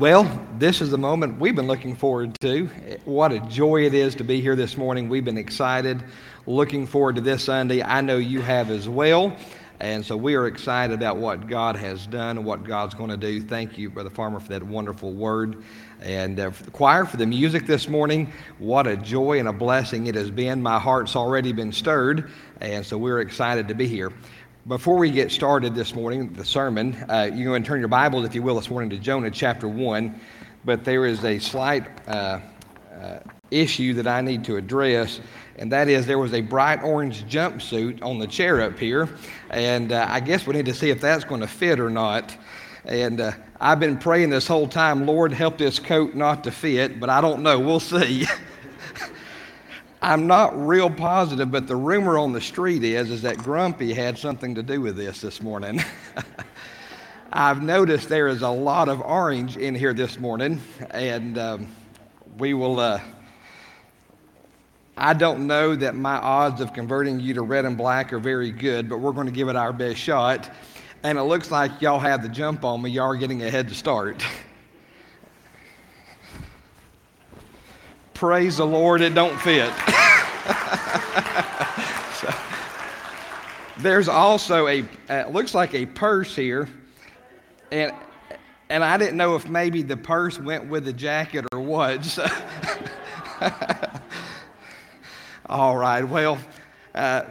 Well, this is the moment we've been looking forward to. What a joy it is to be here this morning. We've been excited, looking forward to this Sunday. I know you have as well. And so we are excited about what God has done and what God's going to do. Thank you, Brother Farmer, for that wonderful word. And uh, for the choir, for the music this morning, what a joy and a blessing it has been. My heart's already been stirred. And so we're excited to be here. Before we get started this morning, the sermon, uh, you can turn your Bibles, if you will, this morning to Jonah chapter 1. But there is a slight uh, uh, issue that I need to address, and that is there was a bright orange jumpsuit on the chair up here, and uh, I guess we need to see if that's going to fit or not. And uh, I've been praying this whole time, Lord, help this coat not to fit, but I don't know. We'll see. I'm not real positive, but the rumor on the street is, is that Grumpy had something to do with this this morning. I've noticed there is a lot of orange in here this morning, and um, we will. Uh, I don't know that my odds of converting you to red and black are very good, but we're going to give it our best shot. And it looks like y'all have the jump on me. Y'all are getting ahead to start. Praise the Lord, it don't fit. so, there's also a, uh, looks like a purse here. And, and I didn't know if maybe the purse went with the jacket or what. So all right, well, uh,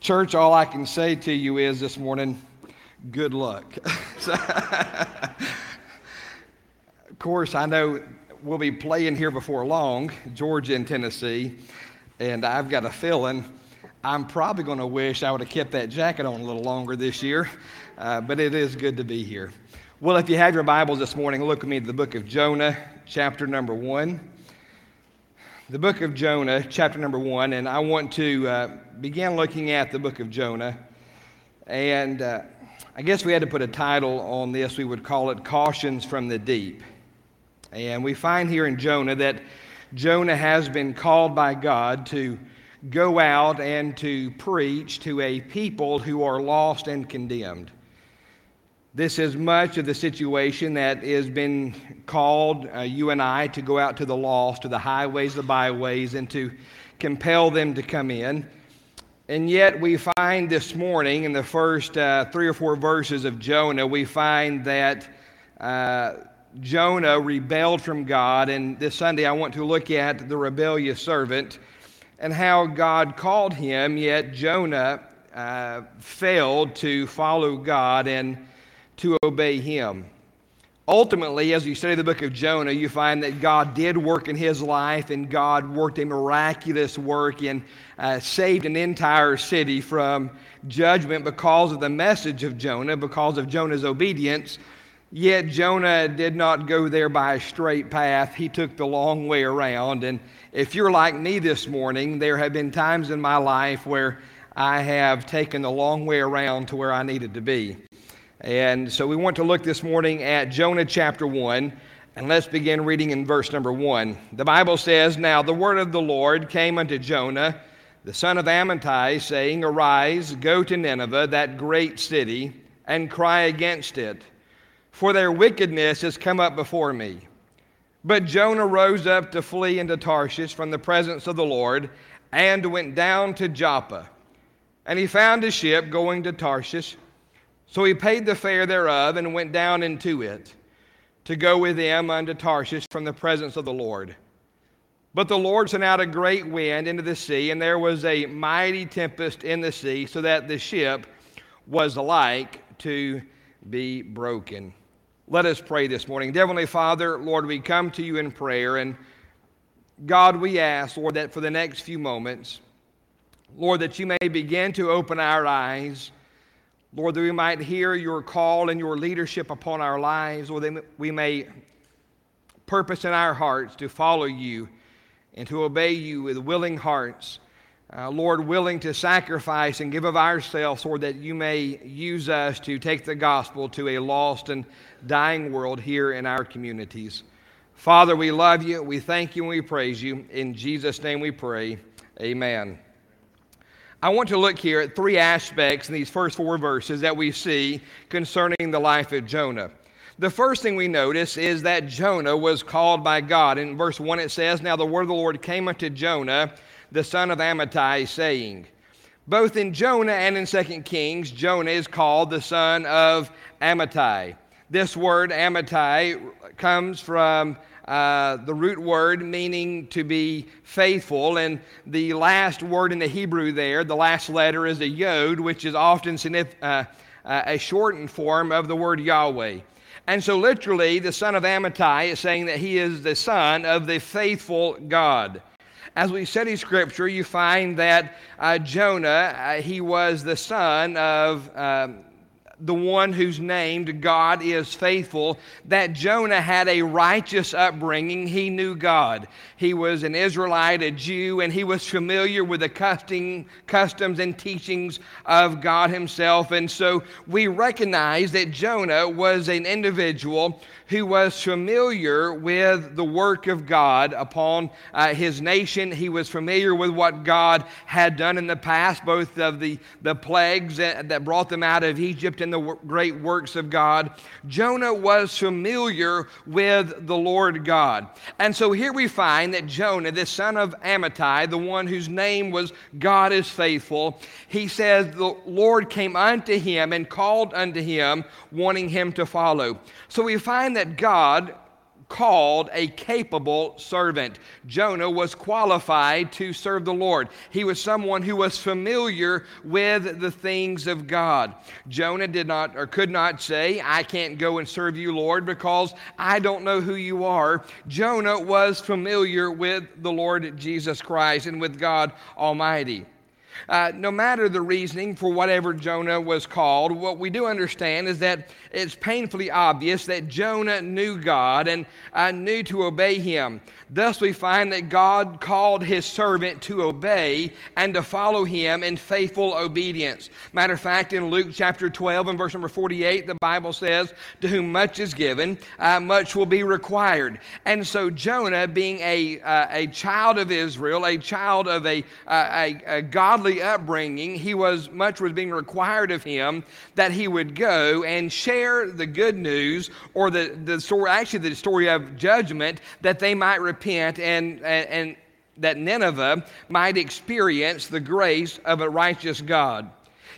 church, all I can say to you is this morning, good luck. of course, I know we'll be playing here before long, Georgia and Tennessee, and I've got a feeling I'm probably going to wish I would have kept that jacket on a little longer this year, uh, but it is good to be here. Well, if you have your Bibles this morning, look with me at the book of Jonah, chapter number one. The book of Jonah, chapter number one, and I want to uh, begin looking at the book of Jonah. And uh, I guess we had to put a title on this. We would call it Cautions from the Deep. And we find here in Jonah that Jonah has been called by God to go out and to preach to a people who are lost and condemned. This is much of the situation that has been called uh, you and I to go out to the lost, to the highways, the byways, and to compel them to come in. And yet, we find this morning in the first uh, three or four verses of Jonah, we find that uh, Jonah rebelled from God. And this Sunday, I want to look at the rebellious servant and how God called him, yet Jonah uh, failed to follow God and to obey him. Ultimately, as you study the book of Jonah, you find that God did work in his life and God worked a miraculous work and uh, saved an entire city from judgment because of the message of Jonah, because of Jonah's obedience. Yet Jonah did not go there by a straight path. He took the long way around. And if you're like me this morning, there have been times in my life where I have taken the long way around to where I needed to be. And so we want to look this morning at Jonah chapter 1. And let's begin reading in verse number 1. The Bible says, Now the word of the Lord came unto Jonah, the son of Amittai, saying, Arise, go to Nineveh, that great city, and cry against it, for their wickedness has come up before me. But Jonah rose up to flee into Tarshish from the presence of the Lord, and went down to Joppa. And he found a ship going to Tarshish so he paid the fare thereof and went down into it to go with them unto Tarshish from the presence of the Lord. But the Lord sent out a great wind into the sea, and there was a mighty tempest in the sea, so that the ship was like to be broken. Let us pray this morning. Heavenly Father, Lord, we come to you in prayer, and God, we ask, Lord, that for the next few moments, Lord, that you may begin to open our eyes Lord, that we might hear your call and your leadership upon our lives, Lord, that we may purpose in our hearts to follow you and to obey you with willing hearts. Uh, Lord, willing to sacrifice and give of ourselves, Lord, that you may use us to take the gospel to a lost and dying world here in our communities. Father, we love you, we thank you, and we praise you. In Jesus' name we pray. Amen. I want to look here at three aspects in these first four verses that we see concerning the life of Jonah. The first thing we notice is that Jonah was called by God. In verse 1, it says, Now the word of the Lord came unto Jonah, the son of Amittai, saying, Both in Jonah and in 2 Kings, Jonah is called the son of Amittai. This word, Amittai, comes from uh, the root word meaning to be faithful. And the last word in the Hebrew there, the last letter is a yod, which is often uh, uh, a shortened form of the word Yahweh. And so, literally, the son of Amittai is saying that he is the son of the faithful God. As we study Scripture, you find that uh, Jonah, uh, he was the son of um, the one who's named God is faithful, that Jonah had a righteous upbringing. He knew God. He was an Israelite, a Jew, and he was familiar with the custom, customs and teachings of God Himself. And so we recognize that Jonah was an individual who was familiar with the work of God upon uh, his nation. He was familiar with what God had done in the past, both of the, the plagues that, that brought them out of Egypt and the w- great works of God. Jonah was familiar with the Lord God. And so here we find that Jonah, the son of Amittai, the one whose name was God is faithful, he says, The Lord came unto him and called unto him, wanting him to follow. So we find that God called a capable servant. Jonah was qualified to serve the Lord. He was someone who was familiar with the things of God. Jonah did not or could not say, I can't go and serve you, Lord, because I don't know who you are. Jonah was familiar with the Lord Jesus Christ and with God Almighty. Uh, no matter the reasoning for whatever Jonah was called, what we do understand is that it's painfully obvious that Jonah knew God and uh, knew to obey him. Thus, we find that God called his servant to obey and to follow him in faithful obedience. Matter of fact, in Luke chapter 12 and verse number 48, the Bible says, To whom much is given, uh, much will be required. And so, Jonah, being a, uh, a child of Israel, a child of a, uh, a, a godly upbringing, he was much was being required of him that he would go and share the good news or the, the story, actually, the story of judgment that they might repent and, and, that Nineveh might experience the grace of a righteous God.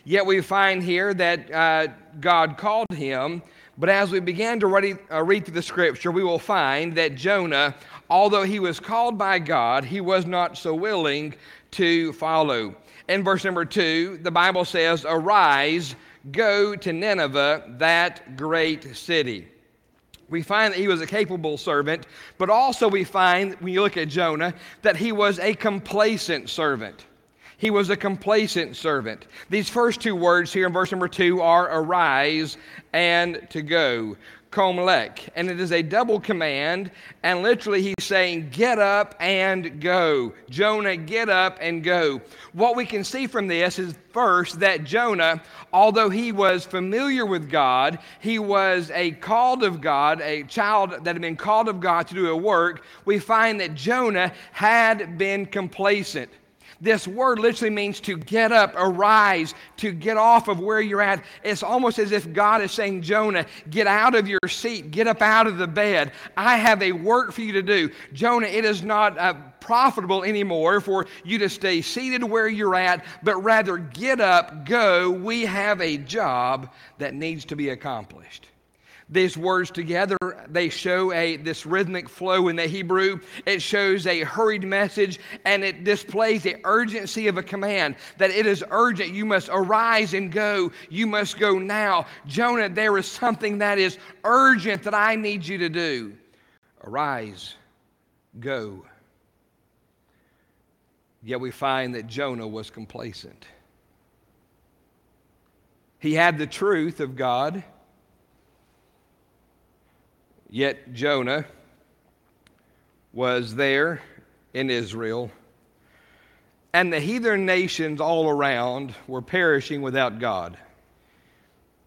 Yet we find here that uh, God called him, but as we begin to read, uh, read through the scripture, we will find that Jonah, although he was called by God, he was not so willing to follow. In verse number two, the Bible says, Arise, go to Nineveh, that great city we find that he was a capable servant, but also we find, when you look at Jonah, that he was a complacent servant. He was a complacent servant. These first two words here in verse number two are arise and to go. Komlek. And it is a double command. And literally, he's saying, Get up and go. Jonah, get up and go. What we can see from this is first that Jonah, although he was familiar with God, he was a called of God, a child that had been called of God to do a work. We find that Jonah had been complacent. This word literally means to get up, arise, to get off of where you're at. It's almost as if God is saying, Jonah, get out of your seat, get up out of the bed. I have a work for you to do. Jonah, it is not uh, profitable anymore for you to stay seated where you're at, but rather get up, go. We have a job that needs to be accomplished these words together, they show a this rhythmic flow in the Hebrew. It shows a hurried message and it displays the urgency of a command that it is urgent. You must arise and go. You must go now. Jonah, there is something that is urgent that I need you to do. Arise, go. Yet we find that Jonah was complacent. He had the truth of God. Yet Jonah was there in Israel, and the heathen nations all around were perishing without God.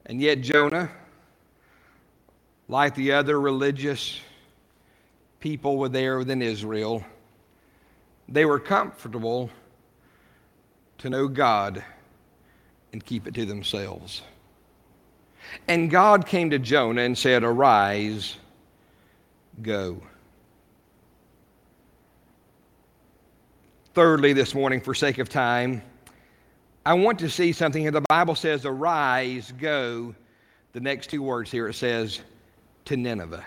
And yet Jonah, like the other religious people were there within Israel, they were comfortable to know God and keep it to themselves. And God came to Jonah and said, Arise, go. Thirdly, this morning, for sake of time, I want to see something here. The Bible says, Arise, go. The next two words here it says, to Nineveh.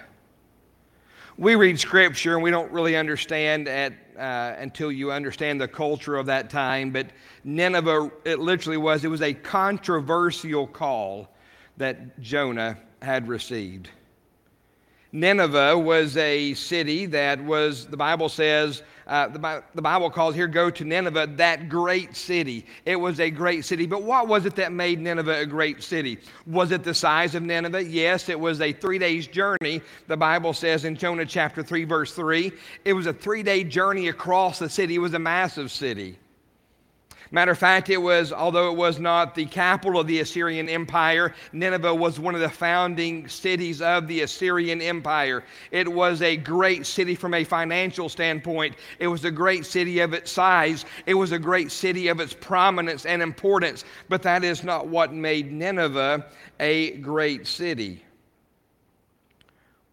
We read scripture and we don't really understand at, uh, until you understand the culture of that time, but Nineveh, it literally was, it was a controversial call that Jonah had received. Nineveh was a city that was, the Bible says, uh, the, the Bible calls here, go to Nineveh, that great city. It was a great city. But what was it that made Nineveh a great city? Was it the size of Nineveh? Yes, it was a three days journey, the Bible says in Jonah chapter 3, verse 3. It was a three day journey across the city, it was a massive city. Matter of fact, it was, although it was not the capital of the Assyrian Empire, Nineveh was one of the founding cities of the Assyrian Empire. It was a great city from a financial standpoint. It was a great city of its size. It was a great city of its prominence and importance. But that is not what made Nineveh a great city.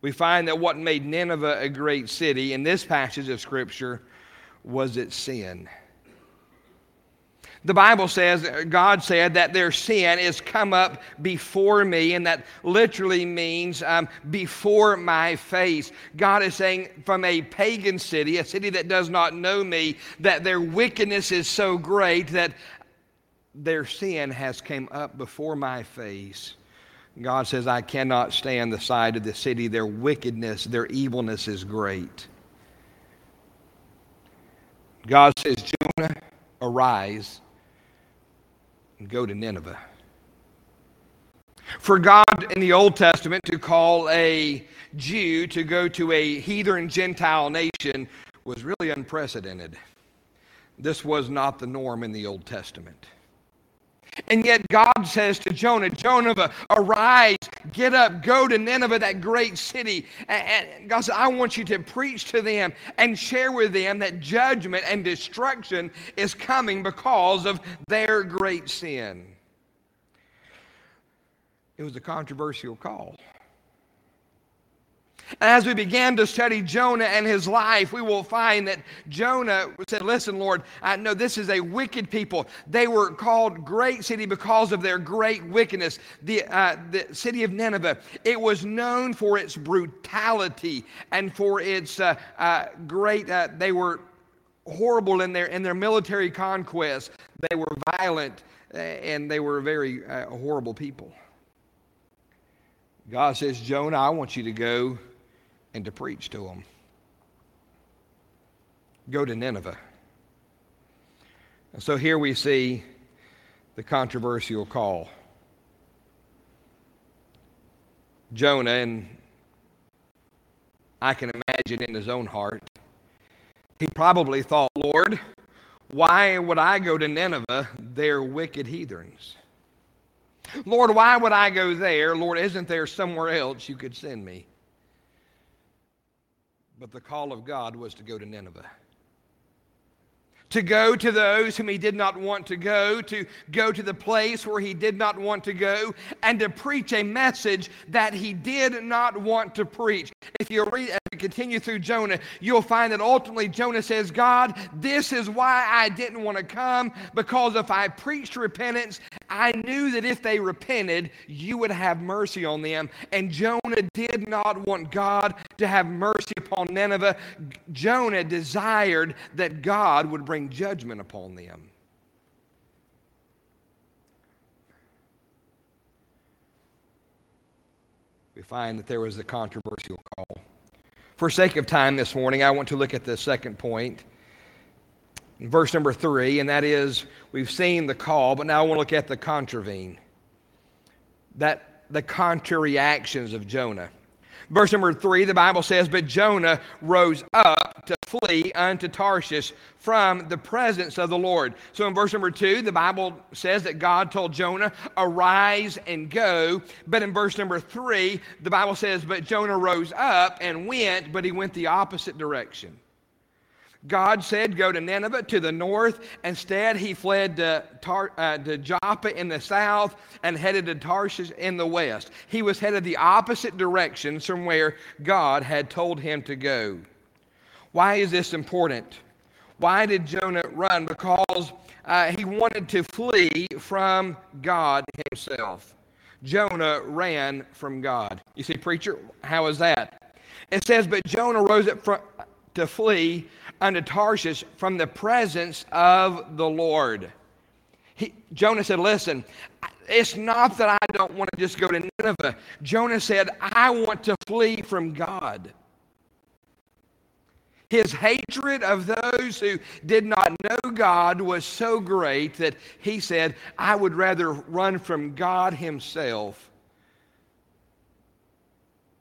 We find that what made Nineveh a great city in this passage of Scripture was its sin. The Bible says, God said that their sin is come up before me, and that literally means um, before my face. God is saying, from a pagan city, a city that does not know me, that their wickedness is so great that their sin has come up before my face. God says, I cannot stand the side of the city. Their wickedness, their evilness is great. God says, Jonah, arise and go to Nineveh. For God in the Old Testament to call a Jew to go to a heathen Gentile nation was really unprecedented. This was not the norm in the Old Testament. And yet God says to Jonah, Jonah, arise, get up, go to Nineveh, that great city. And God says, I want you to preach to them and share with them that judgment and destruction is coming because of their great sin. It was a controversial call. As we began to study Jonah and his life, we will find that Jonah said, Listen, Lord, I know this is a wicked people. They were called great city because of their great wickedness. The, uh, the city of Nineveh, it was known for its brutality and for its uh, uh, great, uh, they were horrible in their, in their military conquest. They were violent uh, and they were very uh, horrible people. God says, Jonah, I want you to go and to preach to them. Go to Nineveh. And so here we see the controversial call. Jonah, and I can imagine in his own heart, he probably thought, Lord, why would I go to Nineveh? They're wicked heathens. Lord, why would I go there? Lord, isn't there somewhere else you could send me? But the call of God was to go to Nineveh. To go to those whom he did not want to go, to go to the place where he did not want to go, and to preach a message that he did not want to preach. If you read, if you continue through Jonah, you'll find that ultimately Jonah says, God, this is why I didn't want to come, because if I preached repentance I knew that if they repented, you would have mercy on them. And Jonah did not want God to have mercy upon Nineveh. Jonah desired that God would bring judgment upon them. We find that there was a controversial call. For sake of time this morning, I want to look at the second point verse number three, and that is we've seen the call, but now I want to look at the contravene. That the contrary actions of Jonah. Verse number three, the Bible says, But Jonah rose up to flee unto Tarshish from the presence of the Lord. So in verse number two, the Bible says that God told Jonah, Arise and go. But in verse number three, the Bible says, But Jonah rose up and went, but he went the opposite direction. God said, Go to Nineveh to the north. Instead, he fled to, Tar- uh, to Joppa in the south and headed to Tarshish in the west. He was headed the opposite direction from where God had told him to go. Why is this important? Why did Jonah run? Because uh, he wanted to flee from God himself. Jonah ran from God. You see, preacher, how is that? It says, But Jonah rose up from, to flee unto Tarshish from the presence of the Lord. He, Jonah said, Listen, it's not that I don't want to just go to Nineveh. Jonah said, I want to flee from God. His hatred of those who did not know God was so great that he said, I would rather run from God Himself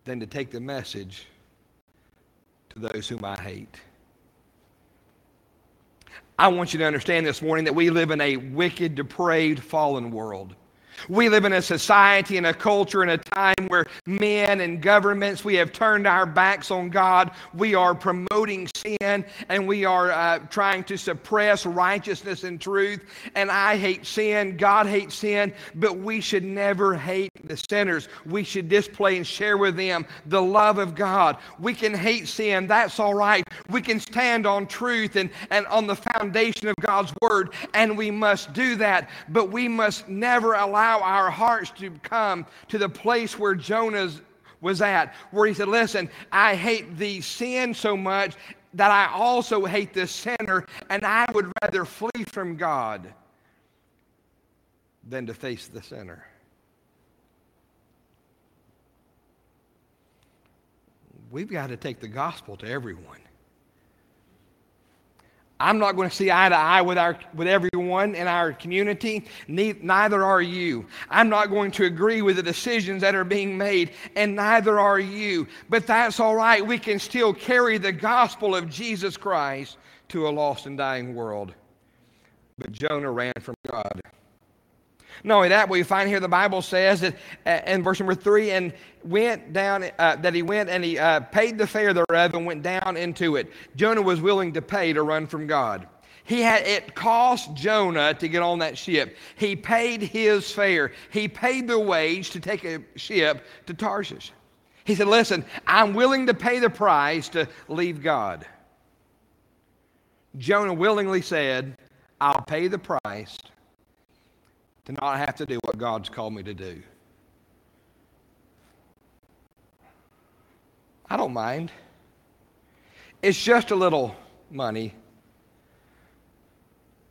than to take the message to those whom I hate. I want you to understand this morning that we live in a wicked, depraved, fallen world. We live in a society and a culture and a time where men and governments, we have turned our backs on God. We are promoting sin and we are uh, trying to suppress righteousness and truth. And I hate sin. God hates sin. But we should never hate the sinners. We should display and share with them the love of God. We can hate sin. That's all right. We can stand on truth and, and on the foundation of God's word. And we must do that. But we must never allow allow our hearts to come to the place where Jonah's was at, where he said, Listen, I hate the sin so much that I also hate the sinner, and I would rather flee from God than to face the sinner. We've got to take the gospel to everyone. I'm not going to see eye to eye with, our, with everyone in our community. neither are you. I'm not going to agree with the decisions that are being made, and neither are you. But that's all right. We can still carry the gospel of Jesus Christ to a lost and dying world. But Jonah ran from God. Not only that, we find here the Bible says that uh, in verse number three, and went down, uh, that he went and he uh, paid the fare thereof and went down into it. Jonah was willing to pay to run from God. He had, it cost Jonah to get on that ship. He paid his fare. He paid the wage to take a ship to Tarshish. He said, Listen, I'm willing to pay the price to leave God. Jonah willingly said, I'll pay the price to not have to do what God's called me to do. I don't mind. It's just a little money.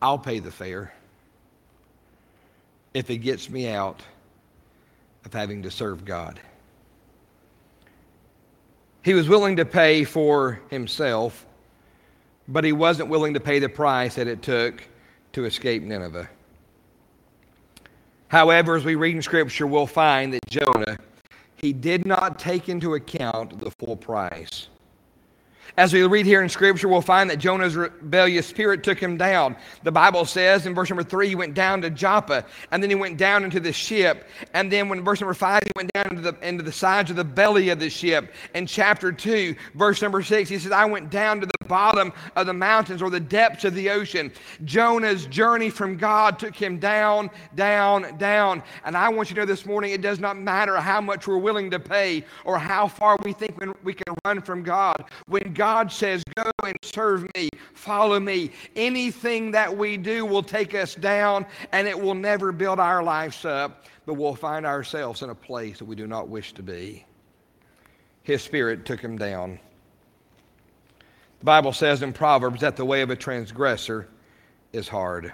I'll pay the fare if it gets me out of having to serve God. He was willing to pay for himself, but he wasn't willing to pay the price that it took to escape Nineveh. However, as we read in Scripture, we'll find that Jonah, he did not take into account the full price. As we read here in Scripture, we'll find that Jonah's rebellious spirit took him down. The Bible says in verse number three, he went down to Joppa, and then he went down into the ship. And then, when verse number five, he went down into the, into the sides of the belly of the ship. In chapter two, verse number six, he says, I went down to the bottom of the mountains or the depths of the ocean. Jonah's journey from God took him down, down, down. And I want you to know this morning, it does not matter how much we're willing to pay or how far we think we can run from God. When God God says, Go and serve me, follow me. Anything that we do will take us down and it will never build our lives up, but we'll find ourselves in a place that we do not wish to be. His spirit took him down. The Bible says in Proverbs that the way of a transgressor is hard.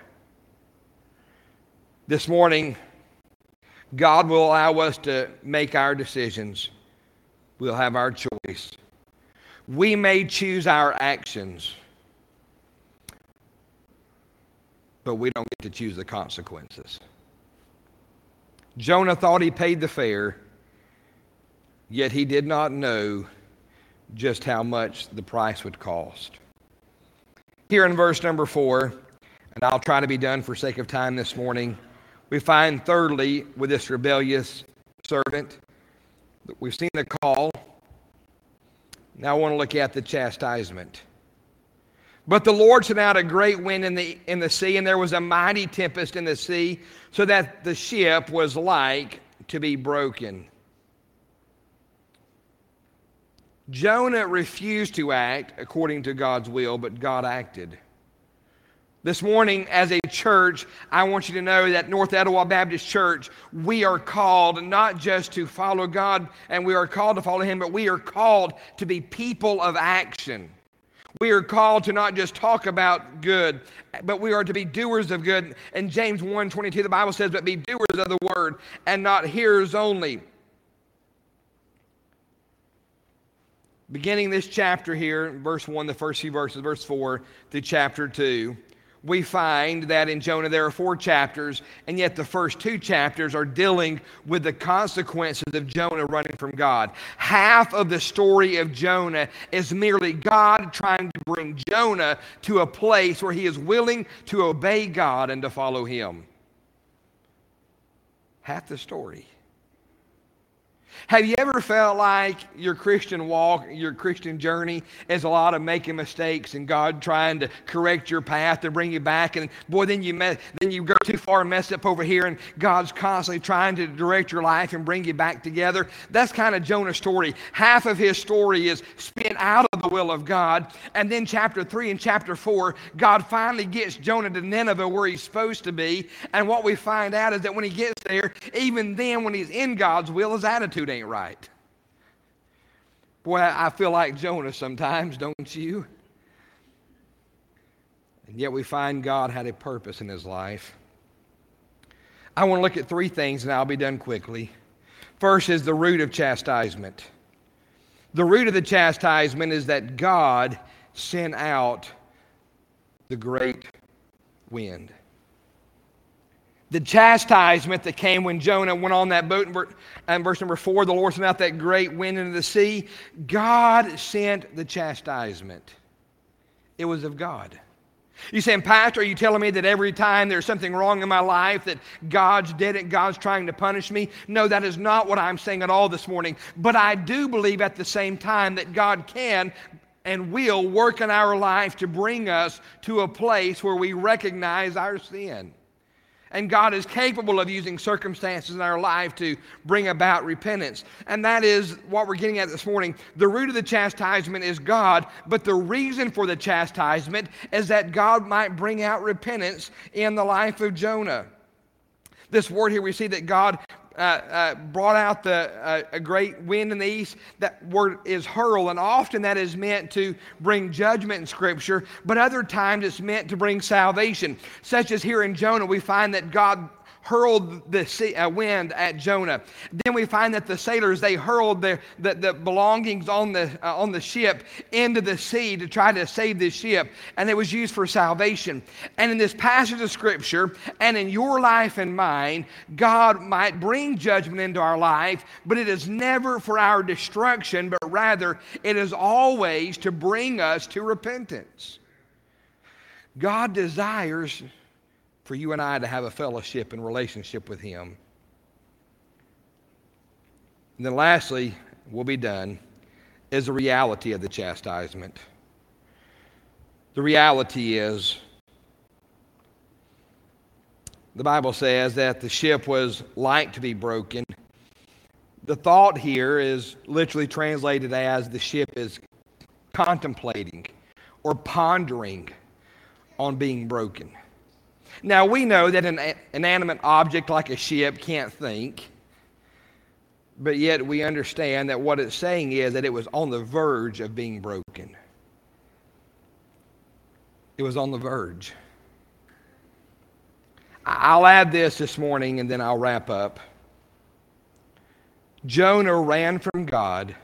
This morning, God will allow us to make our decisions. We'll have our choice. We may choose our actions, but we don't get to choose the consequences. Jonah thought he paid the fare, yet he did not know just how much the price would cost. Here in verse number four, and I'll try to be done for sake of time this morning, we find thirdly with this rebellious servant, we've seen the call, now I want to look at the chastisement. But the Lord sent out a great wind in the, in the sea, and there was a mighty tempest in the sea, so that the ship was like to be broken. Jonah refused to act according to God's will, but God acted. This morning, as a church, I want you to know that North Etowah Baptist Church, we are called not just to follow God and we are called to follow Him, but we are called to be people of action. We are called to not just talk about good, but we are to be doers of good. In James 1 22, the Bible says, But be doers of the word and not hearers only. Beginning this chapter here, verse 1, the first few verses, verse 4 to chapter 2 we find that in Jonah there are four chapters, and yet the first two chapters are dealing with the consequences of Jonah running from God. Half of the story of Jonah is merely God trying to bring Jonah to a place where he is willing to obey God and to follow him. Half the story. Have you ever felt like your Christian walk, your Christian journey is a lot of making mistakes and God trying to correct your path to bring you back and boy then you then you go too far and mess up over here and God's constantly trying to direct your life and bring you back together. That's kind of Jonah's story. Half of his story is spent out of the will of God and then chapter 3 and chapter 4 God finally gets Jonah to Nineveh where he's supposed to be and what we find out is that when he gets there even then when he's in God's will his attitude ain't right. Boy, I feel like Jonah sometimes, don't you? And yet we find God had a purpose in his life. I want to look at three things, and I'll be done quickly. First is the root of chastisement. The root of the chastisement is that God sent out the great wind the chastisement that came when Jonah went on that boat. And verse number four, the Lord sent out that great wind into the sea. God sent the chastisement. It was of God. You saying, Pastor, are you telling me that every time there's something wrong in my life that God's did it, God's trying to punish me? No, that is not what I'm saying at all this morning. But I do believe at the same time that God can and will work in our life to bring us to a place where we recognize our sin. And God is capable of using circumstances in our life to bring about repentance. And that is what we're getting at this morning. The root of the chastisement is God, but the reason for the chastisement is that God might bring out repentance in the life of Jonah. This word here, we see that God uh, uh, brought out the, uh, a great wind in the east. That word is hurl, and often that is meant to bring judgment in Scripture, but other times it's meant to bring salvation. Such as here in Jonah, we find that God hurled the sea, uh, wind at Jonah. Then we find that the sailors they hurled the, the, the belongings on the uh, on the ship into the sea to try to save the ship, and it was used for salvation. And in this passage of scripture, and in your life and mine, God might bring judgment into our life, but it is never for our destruction, but rather it is always to bring us to repentance. God desires for you and I to have a fellowship and relationship with Him. And then, lastly, we'll be done, is the reality of the chastisement. The reality is, the Bible says that the ship was like to be broken. The thought here is literally translated as the ship is contemplating or pondering on being broken. Now, we know that an inanimate object like a ship can't think, but yet we understand that what it's saying is that it was on the verge of being broken. It was on the verge. I'll add this this morning and then I'll wrap up. Jonah ran from God,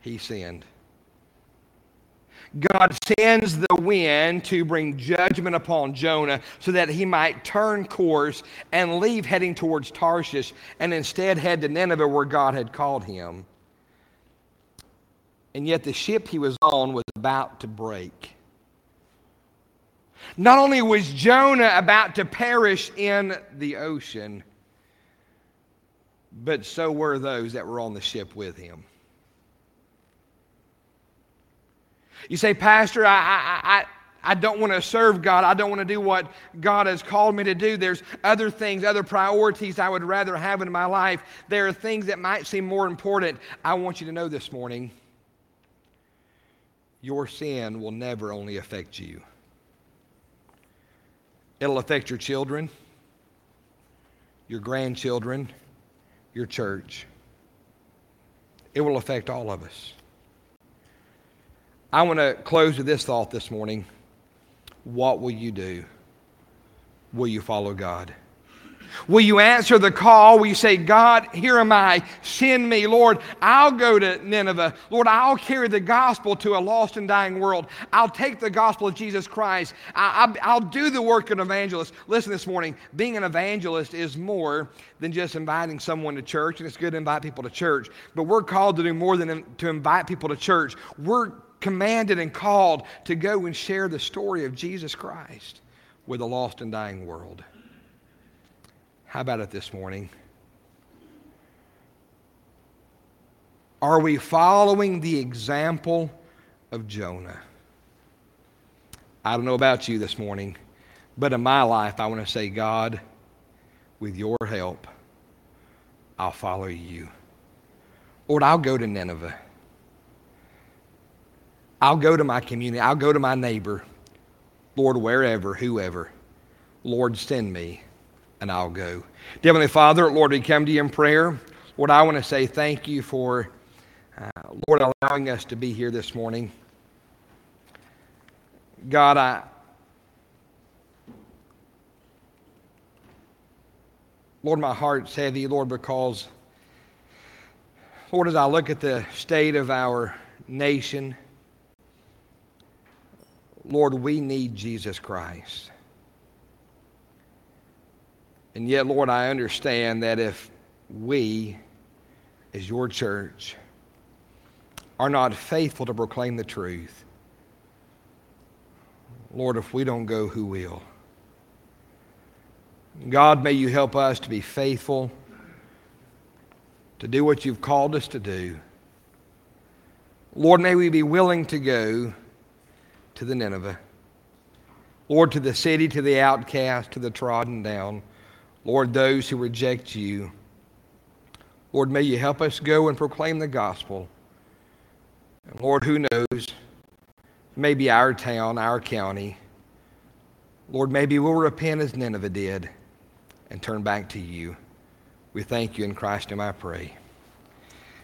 he sinned. God sends the wind to bring judgment upon Jonah so that he might turn course and leave heading towards Tarshish and instead head to Nineveh where God had called him. And yet the ship he was on was about to break. Not only was Jonah about to perish in the ocean, but so were those that were on the ship with him. You say, Pastor, I, I, I, I don't want to serve God. I don't want to do what God has called me to do. There's other things, other priorities I would rather have in my life. There are things that might seem more important. I want you to know this morning your sin will never only affect you, it'll affect your children, your grandchildren, your church. It will affect all of us. I want to close with this thought this morning. What will you do? Will you follow God? Will you answer the call? Will you say, God, here am I, send me, Lord, I'll go to Nineveh. Lord, I'll carry the gospel to a lost and dying world. I'll take the gospel of Jesus Christ. I, will do the work of an evangelist. Listen this morning, being an evangelist is more than just inviting someone to church, and it's good to invite people to church, but we're called to do more than to invite people to church. We're commanded and called to go and share the story of Jesus Christ with a lost and dying world. How about it this morning? Are we following the example of Jonah? I don't know about you this morning, but in my life, I want to say, God, with your help, I'll follow you. Lord, I'll go to Nineveh. I'll go to my community. I'll go to my neighbor. Lord, wherever, whoever. Lord, send me, and I'll go. Heavenly Father, Lord, we come to you in prayer. Lord, I want to say thank you for, uh, Lord, allowing us to be here this morning. God, I. Lord, my heart's heavy, Lord, because, Lord, as I look at the state of our nation, Lord, we need Jesus Christ. And yet, Lord, I understand that if we, as your church, are not faithful to proclaim the truth, Lord, if we don't go, who will? God, may you help us to be faithful, to do what you've called us to do. Lord, may we be willing to go to the Nineveh. Lord, to the city, to the outcast, to the trodden down. Lord, those who reject you. Lord, may you help us go and proclaim the gospel. And Lord, who knows? Maybe our town, our county. Lord, maybe we'll repent as Nineveh did and turn back to you. We thank you in Christ, and I pray.